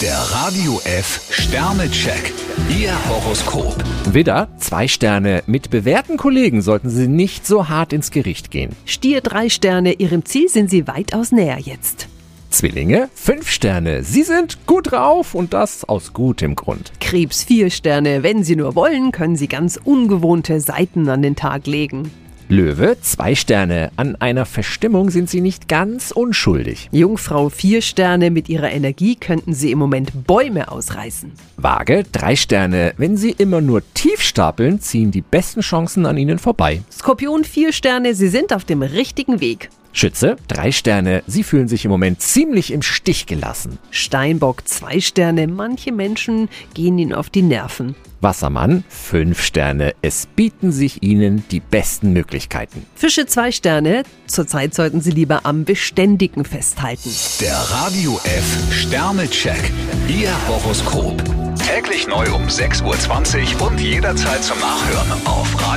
Der Radio F Sternecheck. Ihr Horoskop. Widder, zwei Sterne. Mit bewährten Kollegen sollten Sie nicht so hart ins Gericht gehen. Stier drei Sterne, Ihrem Ziel sind Sie weitaus näher jetzt. Zwillinge, fünf Sterne. Sie sind gut drauf und das aus gutem Grund. Krebs vier Sterne, wenn Sie nur wollen, können Sie ganz ungewohnte Seiten an den Tag legen. Löwe, zwei Sterne. An einer Verstimmung sind Sie nicht ganz unschuldig. Jungfrau vier Sterne, mit Ihrer Energie könnten Sie im Moment Bäume ausreißen. Waage, drei Sterne. Wenn Sie immer nur tief stapeln, ziehen die besten Chancen an Ihnen vorbei. Skorpion vier Sterne, Sie sind auf dem richtigen Weg. Schütze, drei Sterne. Sie fühlen sich im Moment ziemlich im Stich gelassen. Steinbock zwei Sterne, manche Menschen gehen Ihnen auf die Nerven. Wassermann, fünf Sterne. Es bieten sich Ihnen die besten Möglichkeiten. Fische zwei Sterne, zurzeit sollten Sie lieber am Beständigen festhalten. Der Radio F Sternecheck. Ihr Horoskop. Täglich neu um 6.20 Uhr und jederzeit zum Nachhören auf